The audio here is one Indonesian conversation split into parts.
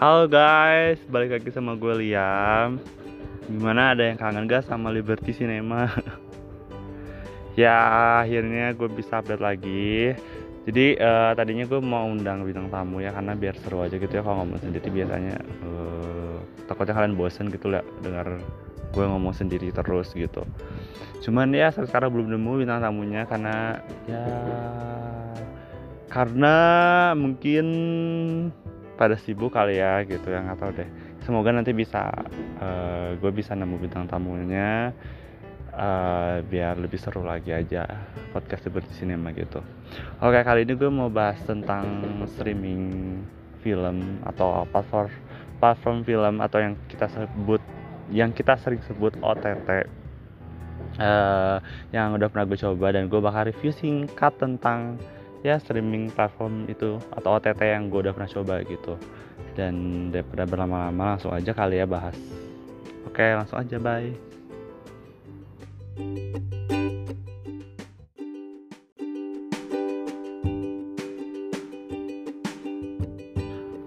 Halo guys, balik lagi sama gue Liam. Gimana ada yang kangen gak sama Liberty Cinema? ya akhirnya gue bisa update lagi. Jadi uh, tadinya gue mau undang bintang tamu ya Karena biar seru aja gitu ya kalau ngomong sendiri biasanya. Uh, Takutnya kalian bosen gitu lah dengar gue ngomong sendiri terus gitu. Cuman ya sekarang belum nemu bintang tamunya karena ya karena mungkin pada sibuk kali ya gitu yang nggak tahu deh. Semoga nanti bisa uh, gue bisa nemu bintang tamunya uh, biar lebih seru lagi aja podcast seperti sinema gitu. Oke kali ini gue mau bahas tentang streaming film atau platform platform film atau yang kita sebut yang kita sering sebut OTT uh, eh, yang udah pernah gue coba dan gue bakal review singkat tentang ya streaming platform itu atau OTT yang gue udah pernah coba gitu dan daripada berlama-lama langsung aja kali ya bahas oke langsung aja bye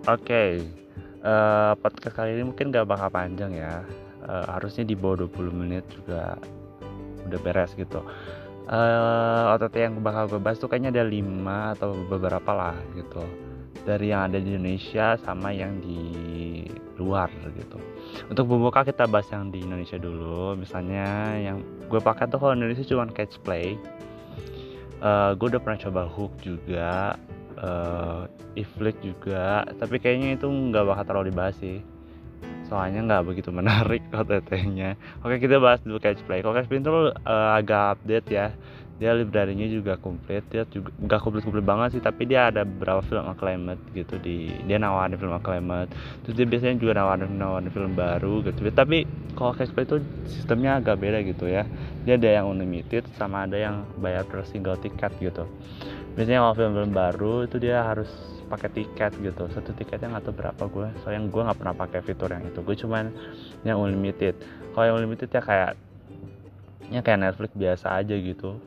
Oke, okay. uh, eh, podcast kali ini mungkin gak bakal panjang ya. Uh, harusnya di bawah 20 menit juga udah beres gitu uh, eh, OTT yang bakal gue bahas tuh kayaknya ada lima atau beberapa lah gitu dari yang ada di Indonesia sama yang di luar gitu. Untuk pembuka kita bahas yang di Indonesia dulu. Misalnya yang gue pakai tuh kalau Indonesia cuma Catch Play. Uh, gue udah pernah coba Hook juga, uh, Iflit juga, tapi kayaknya itu nggak bakal terlalu dibahas sih soalnya nggak begitu menarik OTT-nya. Oke kita bahas dulu Catch Play. Kalau Catch Play itu uh, agak update ya. Dia library-nya juga komplit. Dia juga nggak komplit-komplit banget sih, tapi dia ada beberapa film acclaimed gitu di dia nawarin film acclaimed. Terus dia biasanya juga nawarin nawarin film baru gitu. Tapi kalau Catch Play itu sistemnya agak beda gitu ya. Dia ada yang unlimited sama ada yang bayar per single tiket gitu. Biasanya kalau film-film baru itu dia harus pakai tiket gitu. Satu tiketnya nggak tahu berapa gue soalnya gue nggak pernah pakai fitur yang itu. Gue cuman yang unlimited. Kalau yang unlimited ya kayak ya kayak Netflix biasa aja gitu.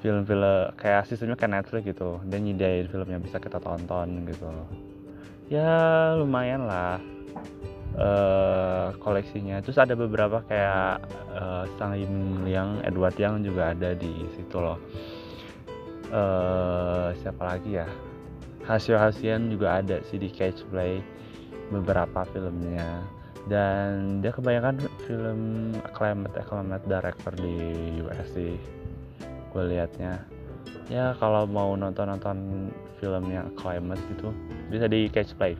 Film-film kayak sistemnya kayak Netflix gitu. Dan nyediain film yang bisa kita tonton gitu. Ya lumayan lah. Uh, koleksinya. Terus ada beberapa kayak uh, Sang Liang Edward Yang juga ada di situ loh. Uh, siapa lagi ya hasil-hasilan juga ada sih di Catch Play beberapa filmnya. Dan dia kebanyakan film acclaimed acclaimed director di US sih gue liatnya. Ya kalau mau nonton nonton film yang acclaimed gitu bisa di Catch Play.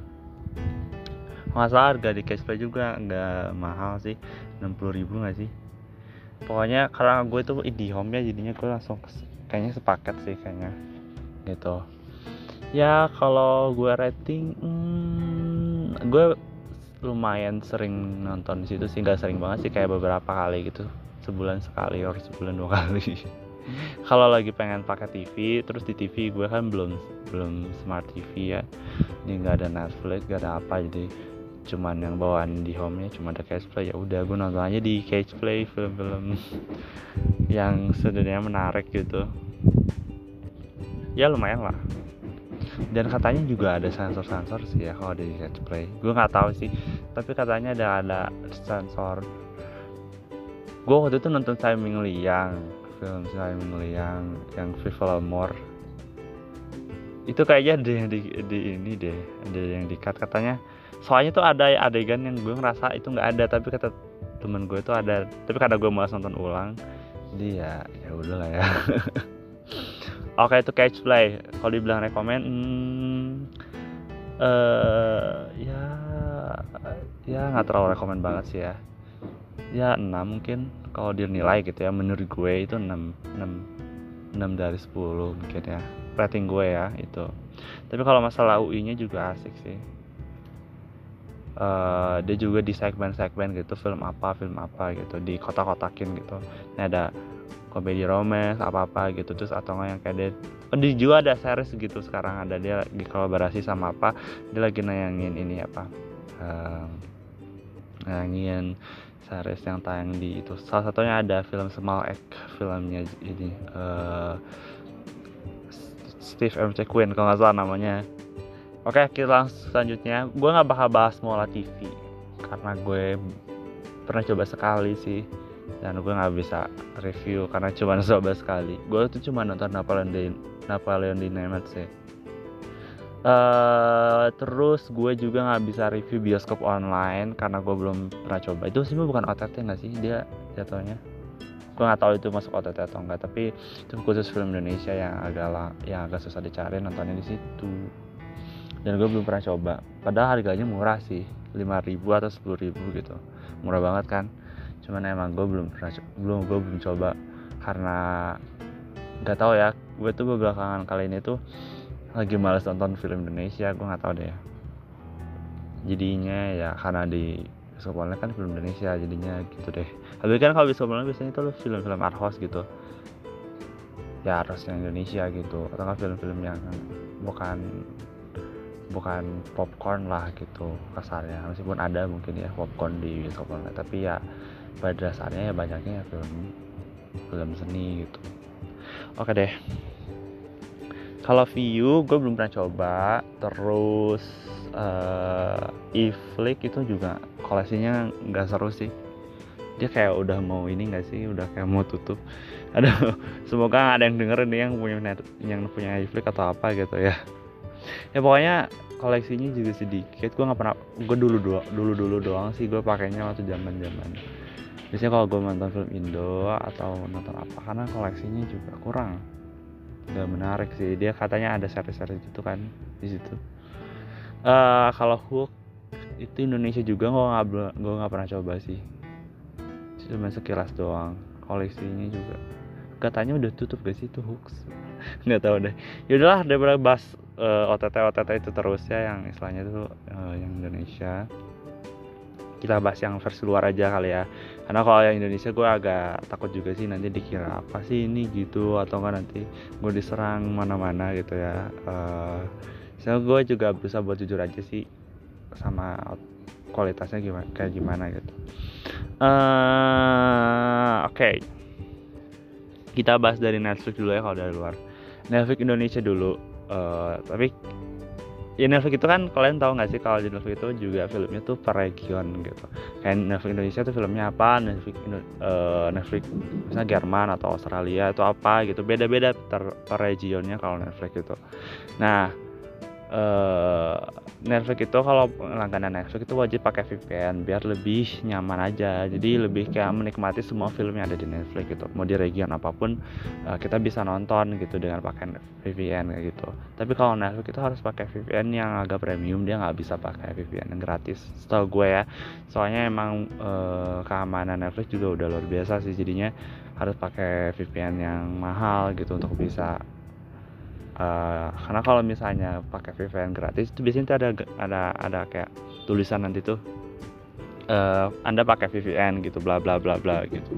Nggak harga di Catch Play juga nggak mahal sih 60 ribu nggak sih? Pokoknya karena gue tuh indie home ya jadinya gue langsung kayaknya sepaket sih kayaknya. Gitu ya kalau gue rating hmm, gue lumayan sering nonton di situ sih. Nggak sering banget sih kayak beberapa kali gitu. Sebulan sekali atau sebulan dua kali. Kalau lagi pengen pakai TV terus di TV gue kan belum belum smart TV ya. Ini nggak ada Netflix nggak ada apa. Jadi cuman yang bawaan di home nya cuma ada Catch Play. Ya udah gue nonton aja di Catch Play film-film yang sebenarnya menarik gitu. Ya lumayan lah dan katanya juga ada sensor-sensor sih ya kalau di catch play gue nggak tahu sih tapi katanya ada ada sensor. Gue waktu itu nonton Simon Liang film Simon Liang yang Viva More itu kayaknya ada di, di ini deh ada yang di cut katanya soalnya tuh ada adegan yang gue ngerasa itu nggak ada tapi kata temen gue itu ada. Tapi karena gue malas nonton ulang dia ya ya udahlah ya oke itu catch play. Kalau dibilang rekomend hmm, uh, ya ya nggak terlalu rekomend banget sih ya. Ya 6 mungkin. Kalau dinilai gitu ya menurut gue itu 6 6 6 dari 10 mungkin ya. Rating gue ya itu. Tapi kalau masalah UI nya juga asik sih. Uh, dia juga di segmen-segmen gitu film apa film apa gitu di kotak-kotakin gitu. Ini ada komedi romance apa apa gitu. Terus atau nggak yang kayak dia oh, di juga ada series gitu sekarang ada dia di kolaborasi sama apa dia lagi nayangin ini apa um, nayangin series yang tayang di itu. Salah satunya ada film Small Egg filmnya ini uh, Steve M. Queen kalau nggak salah namanya. Oke kita langsung selanjutnya. Gue nggak bakal bahas Mola TV karena gue pernah coba sekali sih dan gue nggak bisa review karena cuma coba sekali. Gue tuh cuma nonton Napoleon di Napoleon Dynamite sih. Uh, terus gue juga nggak bisa review bioskop online karena gue belum pernah coba. Itu sih bukan OTT nggak sih? Dia jatuhnya? Gue nggak tahu itu masuk OTT atau enggak tapi itu khusus film Indonesia yang agak yang agak susah dicari nontonnya di situ. Dan gue belum pernah coba. Padahal harganya murah sih 5000 atau 10000 gitu. Murah banget kan cuman emang gue belum pernah belum gue belum coba. Karena nggak tahu ya gue tuh belakangan kali ini tuh lagi males nonton film Indonesia gue nggak tahu deh. Jadinya ya karena di sekolahnya kan film Indonesia jadinya gitu deh. Tapi kan kalau di sekolahnya biasanya itu film-film art house gitu. Ya yang Indonesia gitu atau kan film-film yang bukan bukan popcorn lah gitu kasarnya. Meskipun ada mungkin ya popcorn di sekolahnya tapi ya pada dasarnya ya banyaknya ya film film seni gitu. Oke deh. Kalau view gue belum pernah coba. Terus uh, iflik itu juga koleksinya nggak seru sih. Dia kayak udah mau ini nggak sih? Udah kayak mau tutup. Ada semoga ada yang dengerin nih yang punya net, yang punya iflik atau apa gitu ya. Ya pokoknya koleksinya juga sedikit. Gue nggak pernah gue dulu dulu dulu dulu doang sih. Gue pakainya waktu zaman zaman biasanya kalau gue nonton film Indo atau nonton apa karena koleksinya juga kurang. Nggak menarik sih. Dia katanya ada seri-seri gitu kan di situ. Uh, kalau hook itu Indonesia juga gue nggak gue nggak pernah coba sih. Cuma sekilas doang koleksinya juga. Katanya udah tutup gak sih itu hooks nggak tahu deh. Yaudahlah daripada bahas uh, eh, OTT OTT itu terus ya yang istilahnya itu uh, yang Indonesia. Kita bahas yang versi luar aja kali ya karena kalau yang Indonesia gue agak takut juga sih nanti dikira apa sih ini gitu? Atau enggak nanti gue diserang mana-mana gitu ya. Uh, so gue juga berusaha buat jujur aja sih sama kualitasnya gimana kayak gimana gitu. Uh, oke. Okay. kita bahas dari Netflix dulu ya kalau dari luar. Netflix Indonesia dulu. Uh, tapi Netflix itu kan kalian tahu nggak sih kalau di Netflix itu juga filmnya tuh per region gitu. Kayak Netflix Indonesia tuh filmnya apa Netflix uh, Netflix misalnya Jerman atau Australia atau apa gitu. Beda-beda per regionnya kalau Netflix itu nah uh, Netflix itu kalau langganan Netflix itu wajib pakai VPN biar lebih nyaman aja. Jadi lebih kayak menikmati semua film yang ada di Netflix gitu. Mau di region apa pun uh, kita bisa nonton gitu dengan pakai VPN kayak gitu. Tapi kalau Netflix itu harus pakai VPN yang agak premium dia nggak bisa pakai VPN yang gratis. Setahu gue ya soalnya emang uh, keamanan Netflix juga udah luar biasa sih. Jadinya harus pakai VPN yang mahal gitu untuk bisa uh, karena kalau misalnya pakai VPN gratis itu biasanya ada ada ada kayak tulisan nanti tuh uh, anda pakai VPN gitu bla bla bla bla gitu.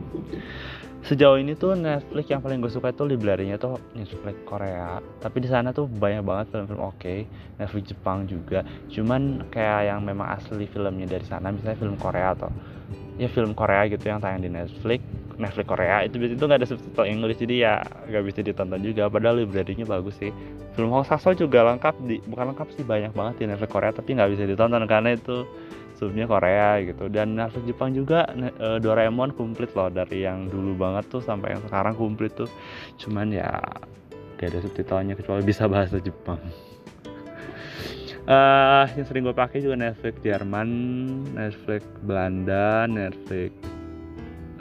Sejauh ini tuh Netflix yang paling gue suka itu library-nya tuh Netflix Korea. Tapi di sana tuh banyak banget film-film oke okay. Netflix Jepang juga. Cuman kayak yang memang asli filmnya dari sana misalnya film Korea atau ya film Korea gitu yang tayang di Netflix Netflix Korea itu biasanya itu nggak ada subtitle English jadi ya nggak bisa ditonton juga. Padahal library-nya bagus sih. Film Hong Saso juga lengkap di bukan lengkap sih banyak banget di Netflix Korea tapi nggak bisa ditonton karena itu subnya Korea gitu. Dan Netflix Jepang juga e, Doraemon komplit loh dari yang dulu banget tuh sampai yang sekarang komplit tuh. Cuman ya gak ada subtitlenya kecuali bisa bahasa Jepang. Uh, yang sering gue pakai juga Netflix Jerman Netflix Belanda Netflix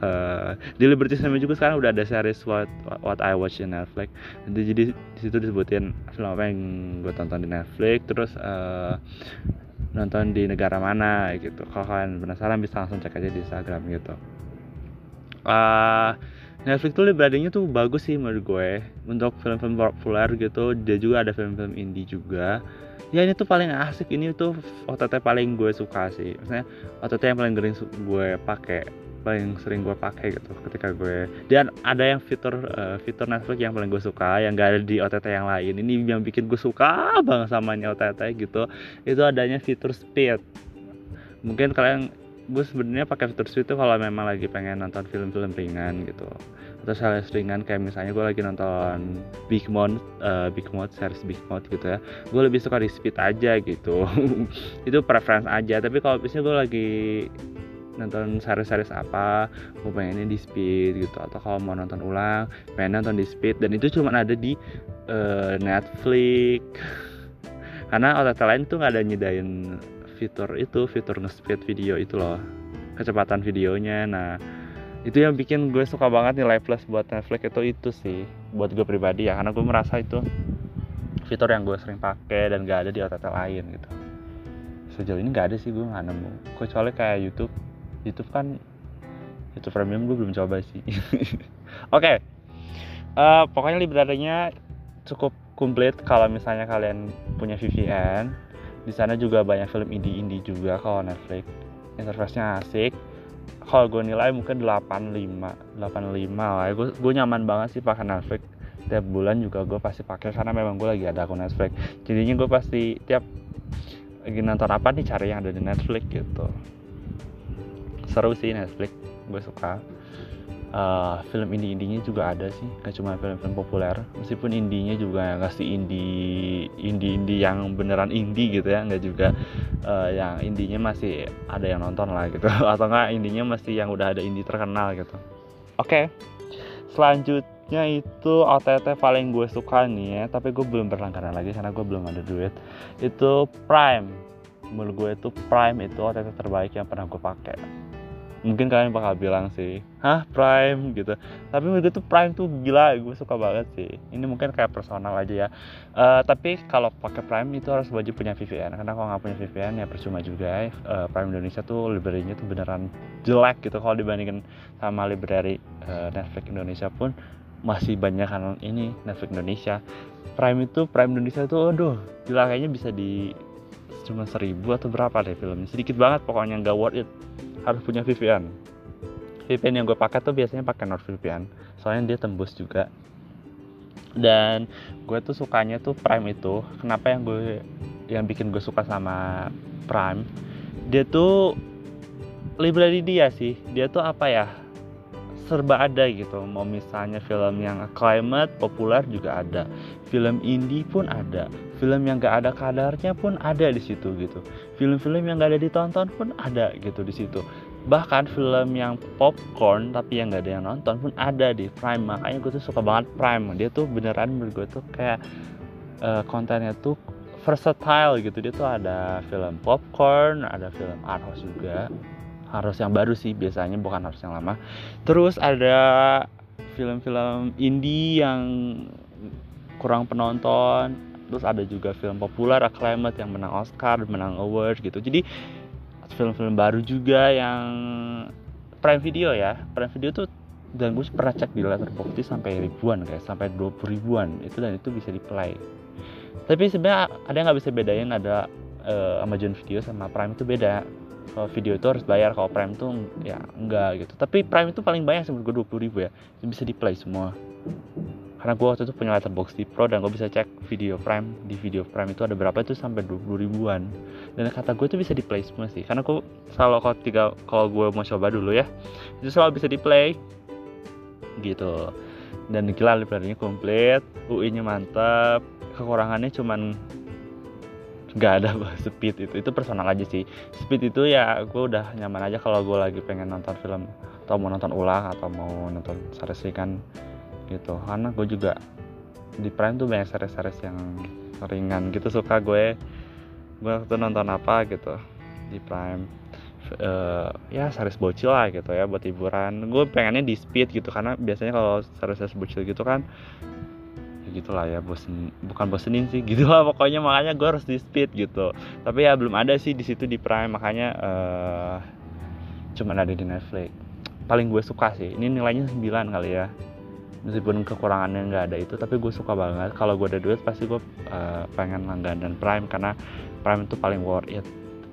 uh, di Liberty Cinema juga sekarang udah ada series what what I watch in Netflix. Jadi di situ disebutin film apa yang gue tonton di Netflix terus uh, nonton di negara mana gitu. Kalau kalian penasaran bisa langsung cek aja di Instagram gitu. Uh, Netflix tuh library tuh bagus sih menurut gue untuk film-film populer gitu. Dia juga ada film-film indie juga. Ya ini tuh paling asik. Ini tuh OTT paling gue suka sih. Maksudnya OTT yang paling sering gue pakai paling sering gue pakai gitu ketika gue dan ada yang fitur uh, fitur Netflix yang paling gue suka yang gak ada di OTT yang lain. Ini yang bikin gue suka banget sama OTT gitu itu adanya fitur speed. Mungkin kalian gue sebenarnya pakai fitur speed itu kalau memang lagi pengen nonton film-film ringan gitu atau series ringan kayak misalnya gue lagi nonton Big Mouth uh, Big Mouth series Big Mouth gitu ya. Gue lebih suka di speed aja gitu. Itu preference aja tapi kalau misalnya gue lagi nonton series-series apa gue pengennya di speed gitu. Atau kalau mau nonton ulang pengen nonton di speed. Dan itu cuma ada di uh, Netflix. Karena OTT lain tuh nggak ada nyedain fitur itu fitur nge-speed video itu loh. Kecepatan videonya. Nah itu yang bikin gue suka banget nih live plus buat Netflix itu itu sih. Buat gue pribadi ya karena gue merasa itu fitur yang gue sering pakai dan gak ada di OTT lain gitu. Sejauh ini gak ada sih gue nggak nemu. Kecuali kayak YouTube YouTube kan YouTube Premium gue belum coba sih. Oke. Okay. uh, eh, pokoknya library-nya cukup komplit kalau misalnya kalian punya VPN di sana juga banyak film indie-indie juga kalau Netflix. Interface-nya asik. Kalau gue nilai mungkin 85 85 lah gue gue nyaman banget sih pakai Netflix. Tiap bulan juga gue pasti pakai karena memang gue lagi ada akun Netflix. Jadinya gue pasti tiap lagi nonton apa nih cari yang ada di Netflix gitu seru sih Netflix gue suka. Uh, film indie-indinya juga ada sih gak cuma film-film populer. Meskipun indinya juga nggak sih indie indie-indie yang beneran indie gitu ya nggak juga uh, yang indinya masih ada yang nonton lah gitu. Atau enggak indinya masih yang udah ada indie terkenal gitu. Oke okay. selanjutnya itu OTT paling gue suka nih ya tapi gue belum berlangganan lagi karena gue belum ada duit. Itu Prime. Menurut gue itu Prime itu OTT terbaik yang pernah gue pakai mungkin kalian bakal bilang sih hah Prime? gitu. Tapi menurut gue tuh Prime tuh gila gue suka banget sih. Ini mungkin kayak personal aja ya. Uh, tapi kalau pakai Prime itu harus wajib punya VPN karena kalau nggak punya VPN ya percuma juga uh, Prime Indonesia tuh library-nya tuh beneran jelek gitu. Kalau dibandingin sama library uh, Netflix Indonesia pun masih banyak kan ini Netflix Indonesia. Prime itu Prime Indonesia tuh aduh gila kayaknya bisa di cuma seribu atau berapa deh filmnya? Sedikit banget pokoknya nggak worth it. Harus punya VPN VPN yang gue pakai tuh biasanya pakai NordVPN soalnya dia tembus juga. Dan gue tuh sukanya tuh Prime itu. Kenapa yang gue yang bikin gue suka sama Prime? Dia tuh library dia sih. Dia tuh apa ya serba ada gitu. Mau misalnya film yang climate populer juga ada. Film indie pun ada. Film yang gak ada kadarnya pun ada di situ gitu. Film-film yang gak ada ditonton pun ada gitu di situ. Bahkan film yang popcorn tapi yang gak ada yang nonton pun ada di Prime. Makanya gue tuh suka banget Prime. Dia tuh beneran menurut gue tuh kayak uh, kontennya tuh versatile gitu. Dia tuh ada film popcorn ada film art house juga harus yang baru sih biasanya bukan harus yang lama. Terus ada film-film indie yang kurang penonton. Terus ada juga film populer acclaimed yang menang Oscar menang award gitu. Jadi film-film baru juga yang Prime Video ya. Prime Video tuh dan gue pernah cek di Letterboxd sampai ribuan kayak sampai 20 ribuan. Itu dan itu bisa di play tapi sebenarnya ada yang nggak bisa bedain ada uh, Amazon Video sama Prime itu beda kalau video itu harus bayar. Kalau Prime tuh ya enggak gitu. Tapi Prime itu paling banyak sih gue 20 ribu ya. Itu bisa di play semua. Karena gue waktu itu punya letterbox di Pro dan gue bisa cek video Prime. Di video Prime itu ada berapa? Itu sampai 20 ribuan. Dan kata gue itu bisa di play semua sih. Karena gue selalu kalau tiga kalau gue mau coba dulu ya itu selalu bisa di play gitu. Dan gila library komplit UI nya mantap kekurangannya cuman nggak ada speed itu itu personal aja sih. Speed itu ya gue udah nyaman aja kalau gue lagi pengen nonton film atau mau nonton ulang atau mau nonton series kan gitu. Karena gue juga di Prime tuh banyak series-series yang ringan gitu suka gue. Gue waktu nonton apa gitu di Prime. Uh, ya series bocil lah gitu ya buat hiburan. Gue pengennya di speed gitu karena biasanya kalau series-series bocil gitu kan gitulah ya bosen bukan bosenin sih gitulah pokoknya makanya gue harus di speed gitu. Tapi ya belum ada sih di situ di Prime makanya uh, cuman ada di Netflix. Paling gue suka sih ini nilainya 9 kali ya. Meskipun kekurangannya nggak ada itu tapi gue suka banget. Kalau gue ada duit pasti gue uh, pengen langganan Prime karena Prime itu paling worth it.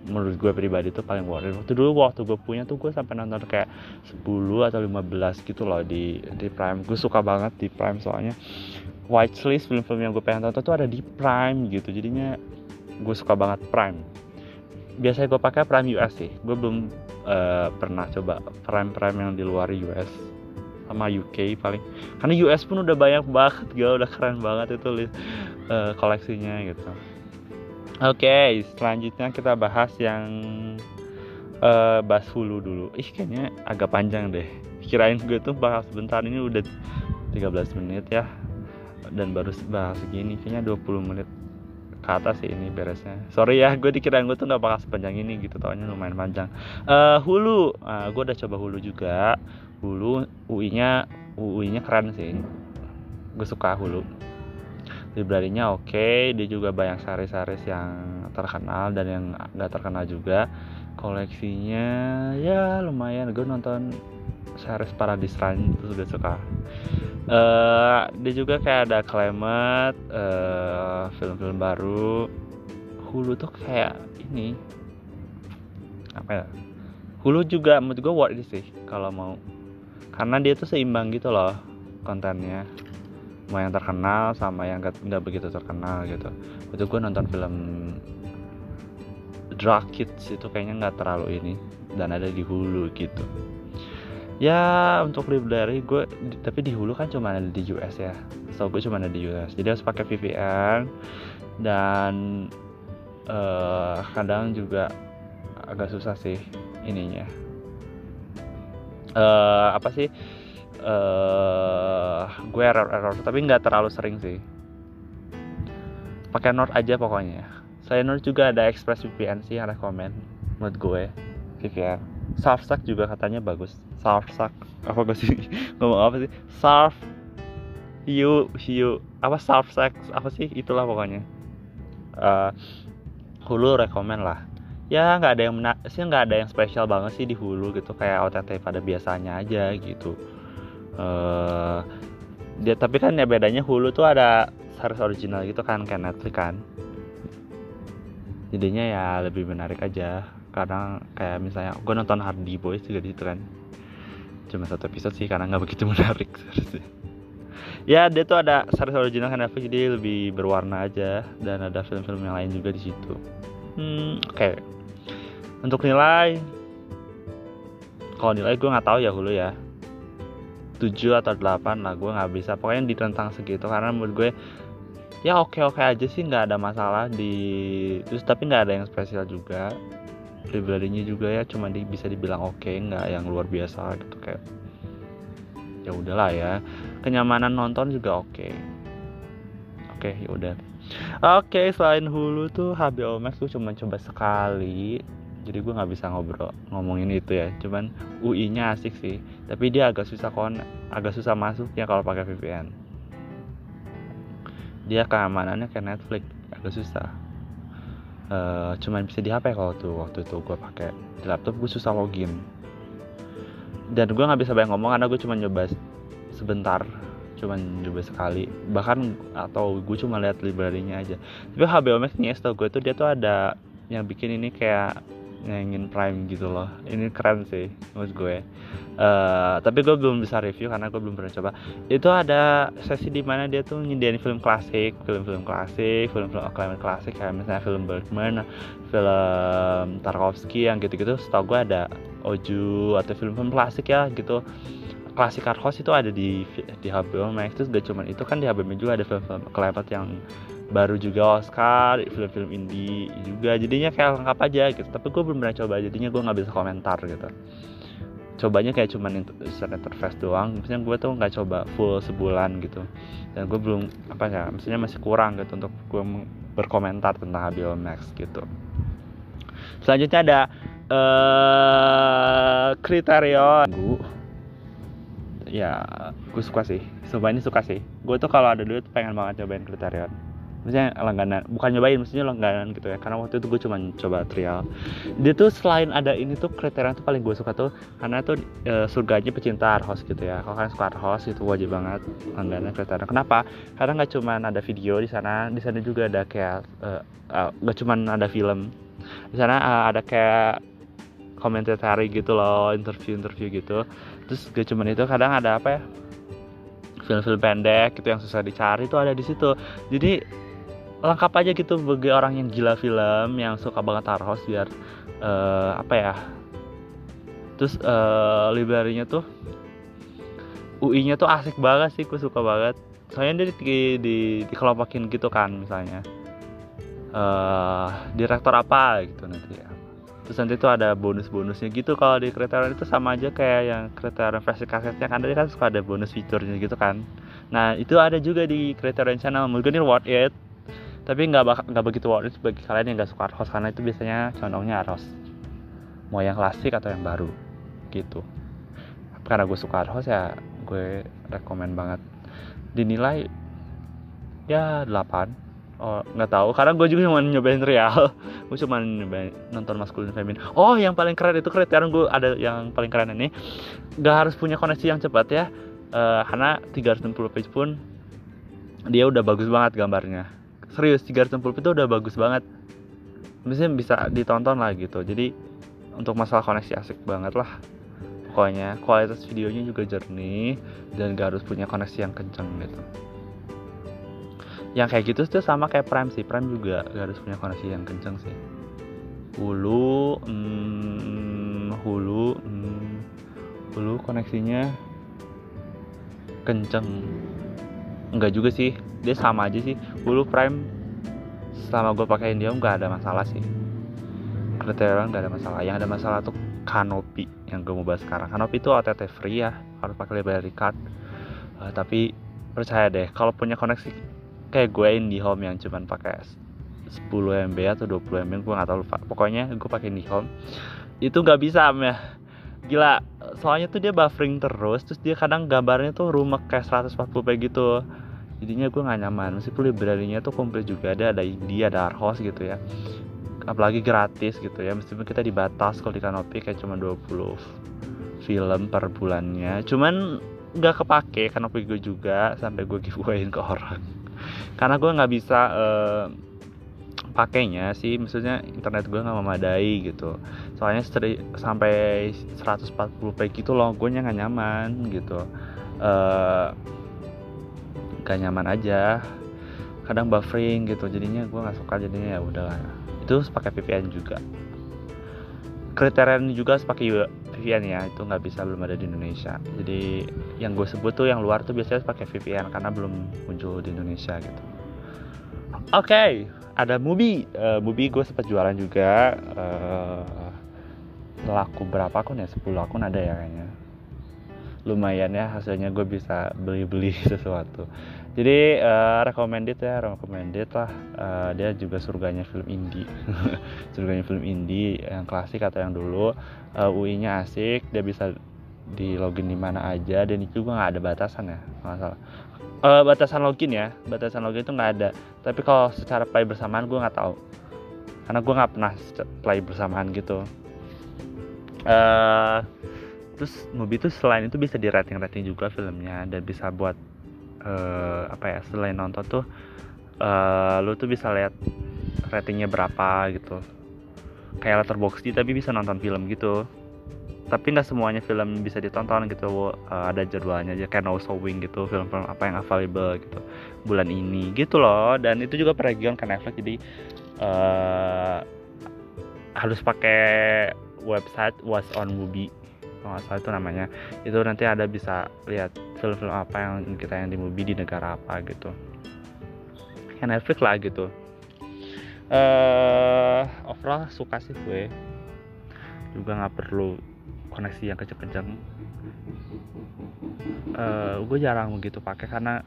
Menurut gue pribadi itu paling worth it. Waktu dulu waktu gue punya tuh gue sampai nonton kayak 10 atau 15 gitu loh di di Prime. Gue suka banget di Prime soalnya watchlist film-film yang gue pengen tonton tuh ada di Prime gitu. Jadinya gue suka banget Prime. Biasanya gue pakai Prime US sih. Gue belum uh, pernah coba Prime Prime yang di luar US sama UK paling. Karena US pun udah banyak banget gak udah keren banget itu uh, koleksinya gitu. Oke okay, selanjutnya kita bahas yang uh, bahas Hulu dulu. Ih kayaknya agak panjang deh. Kirain gue tuh bahas sebentar ini udah 13 menit ya dan baru bahas segini. Kayaknya 20 menit ke atas sih ini beresnya. Sorry ya gue dikira gue tuh nggak bakal sepanjang ini gitu taunya lumayan panjang. Uh, hulu. Uh, gue udah coba hulu juga. Hulu UI nya UI nya keren sih. Gue suka hulu. Library-nya oke okay. dia juga banyak series-series yang terkenal dan yang nggak terkenal juga. Koleksinya ya lumayan. Gue nonton series Paradise Run itu sudah suka uh, dia juga kayak ada Climate uh, film-film baru. Hulu tuh kayak ini. Apa ya? Hulu juga menurut gue worth it sih kalau mau. Karena dia tuh seimbang gitu loh kontennya. Mau yang terkenal sama yang nggak begitu terkenal gitu. Itu gue nonton film Drag Kids itu kayaknya nggak terlalu ini dan ada di Hulu gitu ya untuk library gue tapi di hulu kan cuma ada di US ya. So gue cuma ada di US jadi harus pakai VPN dan uh, kadang juga agak susah sih ininya. Uh, apa sih? Uh, gue error error tapi nggak terlalu sering sih. Pakai Nord aja pokoknya. Saya Nord juga ada Express VPN sih yang rekomend menurut gue VPN Surfshark juga katanya bagus. Surfshark apa gak sih ngomong apa sih? Surf hiu hiu apa Surfshark apa sih? Itulah pokoknya. Uh, Hulu rekomend lah. Ya nggak ada yang menak sih nggak ada yang spesial banget sih di Hulu gitu. Kayak OTT pada biasanya aja gitu. Uh, dia tapi kan ya bedanya Hulu tuh ada series original gitu kan kayak Netflix kan. Jadinya ya lebih menarik aja kadang kayak misalnya gue nonton Hardy Boys juga di situ kan. Cuma satu episode sih karena nggak begitu menarik ya dia tuh ada series original kan Netflix jadi lebih berwarna aja. Dan ada film-film yang lain juga di situ. Hmm oke. Okay. untuk nilai kalau nilai gue nggak tahu ya hulu ya. 7 atau 8 lah gue nggak bisa. Pokoknya di tentang segitu karena menurut gue ya oke oke aja sih nggak ada masalah di terus tapi nggak ada yang spesial juga pribadinya juga ya cuma di, bisa dibilang oke okay, nggak yang luar biasa gitu kayak ya udahlah ya. Kenyamanan nonton juga oke. Okay. oke okay, ya udah. Oke okay, selain Hulu tuh HBO Max tuh cuma coba sekali. Jadi gue nggak bisa ngobrol ngomongin itu ya. Cuman UI nya asik sih. Tapi dia agak susah kon agak susah masuk ya kalau pakai VPN dia keamanannya kayak Netflix agak susah uh, cuman bisa di HP kalau tuh waktu itu gue pakai di laptop gue susah login. Dan gue nggak bisa banyak ngomong karena gue cuma nyoba sebentar cuman nyoba sekali. Bahkan atau gue cuma lihat library-nya aja. Tapi HBO Max nih tau gue tuh dia tuh ada yang bikin ini kayak ngengin Prime gitu loh ini keren sih menurut gue. Uh, tapi gue belum bisa review karena gue belum pernah coba. Itu ada sesi di mana dia tuh nyediain film klasik film-film klasik film-film acclaimed klasik kayak misalnya film Bergman film Tarkovsky yang gitu-gitu. Setahu gue ada Oju atau film-film klasik ya gitu. Klasik art house itu ada di di HBO Max itu gak cuman itu kan di HBO juga ada film-film acclaimed yang baru juga Oscar film-film indie juga. Jadinya kayak lengkap aja gitu. Tapi gue belum pernah coba jadinya gue nggak bisa komentar gitu. Cobanya kayak cuman interface doang. Misalnya gue tuh nggak coba full sebulan gitu. Dan gue belum apa ya misalnya masih kurang gitu untuk gue berkomentar tentang HBO Max gitu. Selanjutnya ada uh, kriteria gue ya gue suka sih. Coba ini suka sih. Gue tuh kalau ada duit pengen banget cobain kriteria maksudnya langganan bukan nyobain maksudnya langganan gitu ya. Karena waktu itu gue cuma coba trial. Dia tuh selain ada ini tuh kriteria tuh paling gue suka tuh karena tuh e, surganya pecinta host gitu ya. Kalau kalian suka host itu wajib banget langganan kriteria. Kenapa? Karena nggak cuma ada video di sana di sana juga ada kayak eh, eh, nggak uh, uh, cuma ada film. Di sana uh, ada kayak komentar gitu loh interview-interview gitu. Terus gak cuma itu kadang ada apa ya film-film pendek gitu yang susah dicari itu ada di situ. Jadi lengkap aja gitu bagi orang yang gila film yang suka banget Tarhos biar uh, apa ya terus uh, library-nya tuh UI-nya tuh asik banget sih gue suka banget. Soalnya dia di, di, dikelompokin gitu kan misalnya. Uh, direktor apa gitu nanti ya. Terus nanti tuh ada bonus-bonusnya gitu. Kalau di kriterian itu sama aja kayak yang kriterian versi kasetnya kan. Tadi kan suka ada bonus fiturnya gitu kan. Nah itu ada juga di kriterian channel. Mungkin ini worth it tapi nggak nggak begitu it bagi kalian yang nggak suka host karena itu biasanya condongnya harus mau yang klasik atau yang baru gitu. Karena gue suka host ya gue rekomend banget. Dinilai ya 8 oh nggak tahu karena gue juga cuma nyobain real. Gue cuma nyobain nonton maskulin feminin. Oh yang paling keren itu kriteria gue ada yang paling keren ini. Nggak harus punya koneksi yang cepat ya. Uh, karena 360 page pun dia udah bagus banget gambarnya serius 360 page itu udah bagus banget. Misalnya bisa ditonton lah gitu. Jadi untuk masalah koneksi asik banget lah. Pokoknya kualitas videonya juga jernih dan gak harus punya koneksi yang kenceng gitu. Yang kayak gitu tuh sama kayak Prime sih. Prime juga gak harus punya koneksi yang kenceng sih. Hulu hmm, Hulu hmm, Hulu koneksinya kenceng enggak juga sih. Dia sama aja sih. Hulu Prime selama gue pakai Indium nggak ada masalah sih. Kriteria nggak ada masalah. Yang ada masalah tuh Canopy yang gue mau bahas sekarang. Canopy itu OTT free ya. Harus pakai library card uh, tapi percaya deh kalau punya koneksi kayak gue IndiHome yang cuman pakai 10 MB atau 20 MB gue nggak tahu lupa pokoknya gue pakai IndiHome itu nggak bisa ya gila soalnya tuh dia buffering terus terus dia kadang gambarnya tuh rumah kayak 140p gitu. Jadinya gue nggak nyaman meskipun library-nya tuh komplit juga ada ada dia ada Arhos gitu ya. Apalagi gratis gitu ya meskipun kita dibatas kalau di Kanopi kayak cuma 20 film per bulannya. Cuman nggak kepake Kanopi gue juga sampai gue giveawayin ke orang. Karena gue nggak bisa uh, pakainya sih maksudnya internet gue nggak memadai gitu. Soalnya seri, sampai 140p gitu loh gue nggak nyaman gitu. Uh, gak nyaman aja. Kadang buffering gitu jadinya gue nggak suka jadinya ya udah itu pakai VPN juga. Kriteria juga pakai VPN ya itu nggak bisa belum ada di Indonesia. Jadi yang gue sebut tuh yang luar tuh biasanya pakai VPN karena belum muncul di Indonesia gitu. Oke. okay, ada Mubi. Uh, Mubi gue sempat jualan juga. Uh, laku berapa akun ya? 10 akun ada ya kayaknya. Lumayan ya hasilnya gue bisa beli-beli sesuatu. Jadi uh, recommended ya recommended lah. Uh, dia juga surganya film indie. Surganya film indie yang klasik atau yang dulu. Uh, UI nya asik dia bisa di login di mana aja. Dan itu juga nggak ada batasan ya masalah uh, batasan login ya. Batasan login itu nggak ada. Tapi kalau secara play bersamaan gue nggak tahu. Karena gue nggak pernah play bersamaan gitu. Uh, terus movie itu selain itu bisa di rating rating juga filmnya. Dan bisa buat uh, apa ya selain nonton tuh uh, lu tuh bisa lihat ratingnya berapa gitu. Kayak letterboxd tapi bisa nonton film gitu tapi nggak semuanya film bisa ditonton gitu uh, ada jadwalnya aja kayak no showing gitu film-film apa yang available gitu bulan ini gitu loh. Dan itu juga per region kan Netflix jadi uh, harus pakai website was on movie kalau nggak salah itu namanya. Itu nanti ada bisa lihat film-film apa yang kita yang di movie di negara apa gitu. Ya Netflix lah gitu. Uh, overall suka sih gue. Juga nggak perlu koneksi yang kenceng-kenceng. Uh, gue jarang begitu pakai karena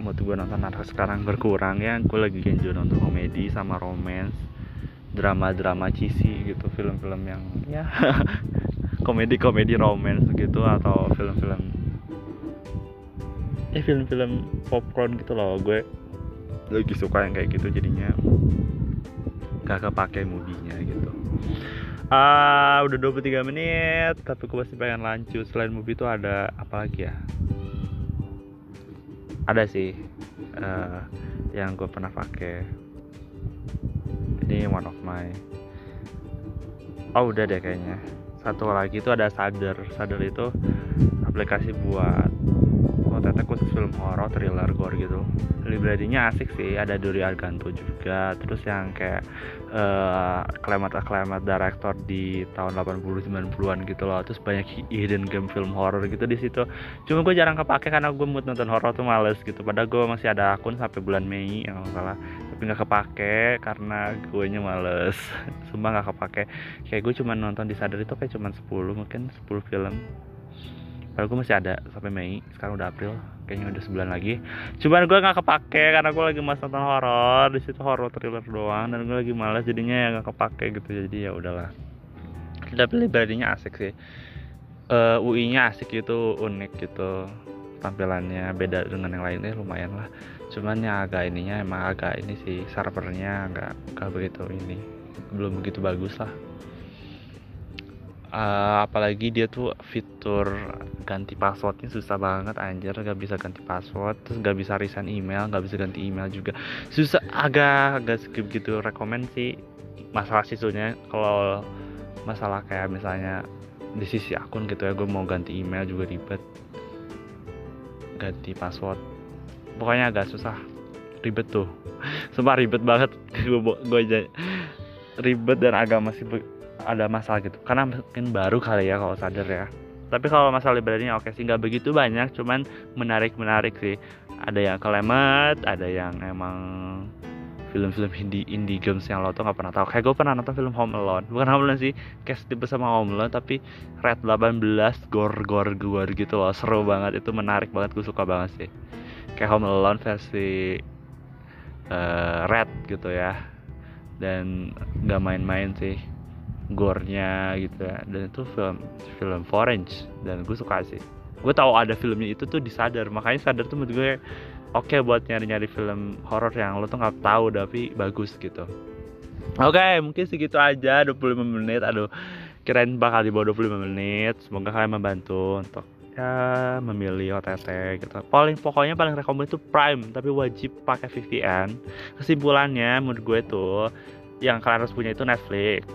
mood gue nonton narasi sekarang berkurang ya. Gue lagi genjo nonton komedi sama romance drama-drama cheesy gitu film-film yang ya komedi-komedi romance gitu atau film-film ya film-film popcorn gitu loh. Gue lagi suka yang kayak gitu jadinya. Gak kepake movie-nya gitu ah udah 23 menit tapi gue masih pengen lanjut. Selain movie itu ada apa lagi ya? Ada sih uh, yang gue pernah pakai ini one of my. Oh udah deh kayaknya. Satu lagi itu ada Sadar Sadar itu aplikasi buat OTT khusus film horor, thriller, gore gitu. Library-nya asik sih, ada Duri Argento juga. Terus yang kayak uh, aklemat-aklemat director di tahun 80 90-an gitu loh. Terus banyak hidden game film horror gitu di situ. Cuma gue jarang kepake karena gue mood nonton horror tuh males gitu. Padahal gue masih ada akun sampai bulan Mei yang salah. Tapi nggak kepake karena gue nya males. Sumpah nggak kepake. Kayak gue cuma nonton di sadar itu kayak cuma 10 mungkin 10 film Padahal gue masih ada sampai Mei, sekarang udah April, kayaknya udah sebulan lagi. Cuman gue nggak kepake karena gue lagi mas nonton horor, di situ horor thriller doang, dan gue lagi malas jadinya ya nggak kepake gitu, jadi ya udahlah. Tapi library-nya asik sih. Uh, eh, UI-nya asik gitu, unik gitu, tampilannya beda dengan yang lainnya lumayan lah. Cuman ya agak ininya emang agak ini sih servernya nggak nggak begitu ini, belum begitu bagus lah uh, apalagi dia tuh fitur ganti passwordnya susah banget anjir. Gak bisa ganti password terus gak bisa resign email gak bisa ganti email juga. Susah agak agak skip gitu. Rekomend sih masalah sisunya. Kalau masalah kayak misalnya di sisi akun gitu ya gue mau ganti email juga ribet. Ganti password. Pokoknya agak susah. Ribet tuh. Sumpah ribet banget. Gue gue ribet dan agak masih ada masalah gitu. Karena mungkin baru kali ya kalau sadar ya. Tapi kalau masalah library oke sih nggak begitu banyak cuman menarik menarik sih. Ada yang kelemet ada yang emang film-film indie indie games yang lo tuh nggak pernah tahu. Kayak gue pernah nonton film Home Alone. Bukan Home Alone sih kayak tipe sama Home Alone tapi Red 18 gor gor gor gitu loh. Seru banget itu menarik banget gue suka banget sih. Kayak Home Alone versi uh, Red gitu ya. Dan nggak main-main sih gore-nya gitu ya. Dan itu film film forange dan gue suka sih. Gue tahu ada filmnya itu tuh disadar. Makanya sadar tuh menurut gue oke okay buat nyari-nyari film horor yang lo tuh nggak tahu tapi bagus gitu. Oke okay, mungkin segitu aja 25 menit. Aduh kirain bakal di bawah 25 menit. Semoga kalian membantu untuk ya memilih OTT gitu. Paling pokoknya paling rekomend itu Prime tapi wajib pakai VPN kesimpulannya menurut gue tuh yang kalian harus punya itu Netflix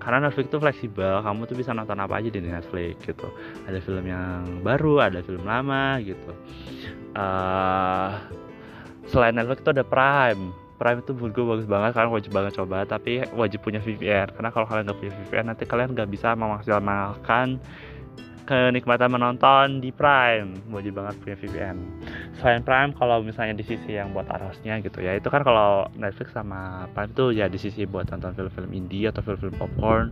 karena Netflix itu fleksibel kamu tuh bisa nonton apa aja di Netflix gitu. Ada film yang baru ada film lama gitu. Uh, selain Netflix itu ada Prime. Prime itu menurut gue bagus banget kalian wajib banget coba tapi wajib punya VPN karena kalau kalian nggak punya VPN nanti kalian nggak bisa memaksimalkan kenikmatan menonton di Prime. Wajib banget punya VPN selain Prime kalau misalnya di sisi yang buat arosnya gitu ya itu kan kalau Netflix sama Prime tuh ya di sisi buat nonton film-film indie atau film-film popcorn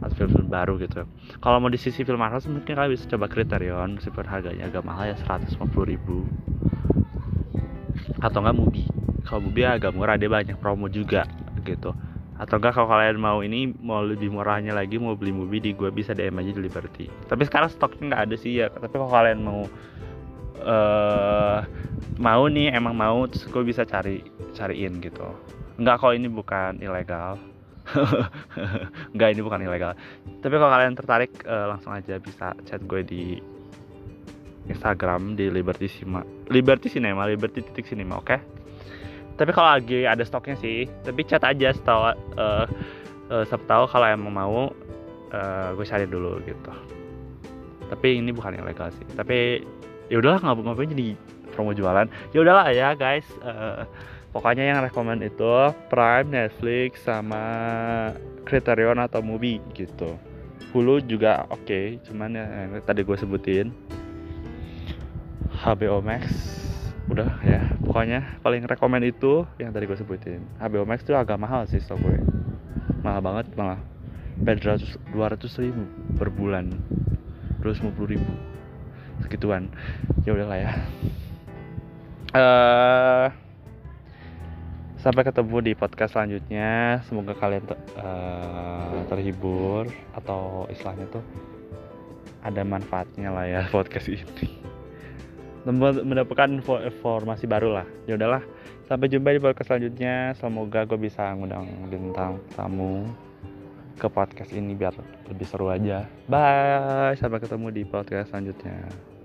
atau film-film baru gitu. Kalau mau di sisi film aros mungkin kalian bisa coba Criterion meskipun harganya agak mahal ya 150 ribu. Atau enggak Mubi. Kalau Mubi agak murah dia banyak promo juga gitu atau enggak kalau kalian mau ini mau lebih murahnya lagi mau beli movie di gue bisa DM aja di Liberty. Tapi sekarang stoknya nggak ada sih ya. Tapi kalau kalian mau uh, mau nih emang mau terus gue bisa cari cariin gitu. Nggak kalau ini bukan ilegal. Nggak ini bukan ilegal. Tapi kalau kalian tertarik uh, langsung aja bisa chat gue di Instagram di Liberty Cinema. Liberty Cinema Liberty titik cinema oke? okay? Tapi kalau lagi ada stoknya sih. Tapi chat aja setahu uh, uh, siapa tahu kalau emang mau uh, gue cari dulu gitu. Tapi ini bukan yang legal sih. Tapi ya udahlah nggak ngapain jadi promo jualan. Ya udahlah ya guys. Uh, pokoknya yang rekomend itu Prime Netflix sama Criterion atau Mubi gitu. Hulu juga oke okay, cuman ya yang tadi gue sebutin. HBO Max udah ya pokoknya paling rekomend itu yang tadi gue sebutin. HBO Max itu agak mahal sih stok gue mahal banget malah. Dua ratus ribu per bulan. 250 ribu. Segituan. Ya udahlah ya. Uh, sampai ketemu di podcast selanjutnya. Semoga kalian uh, terhibur atau istilahnya tuh ada manfaatnya lah ya podcast ini mendapatkan informasi baru lah. Ya udahlah sampai jumpa di podcast selanjutnya. Semoga gue bisa ngundang bintang tamu ke podcast ini biar lebih seru aja. Bye sampai ketemu di podcast selanjutnya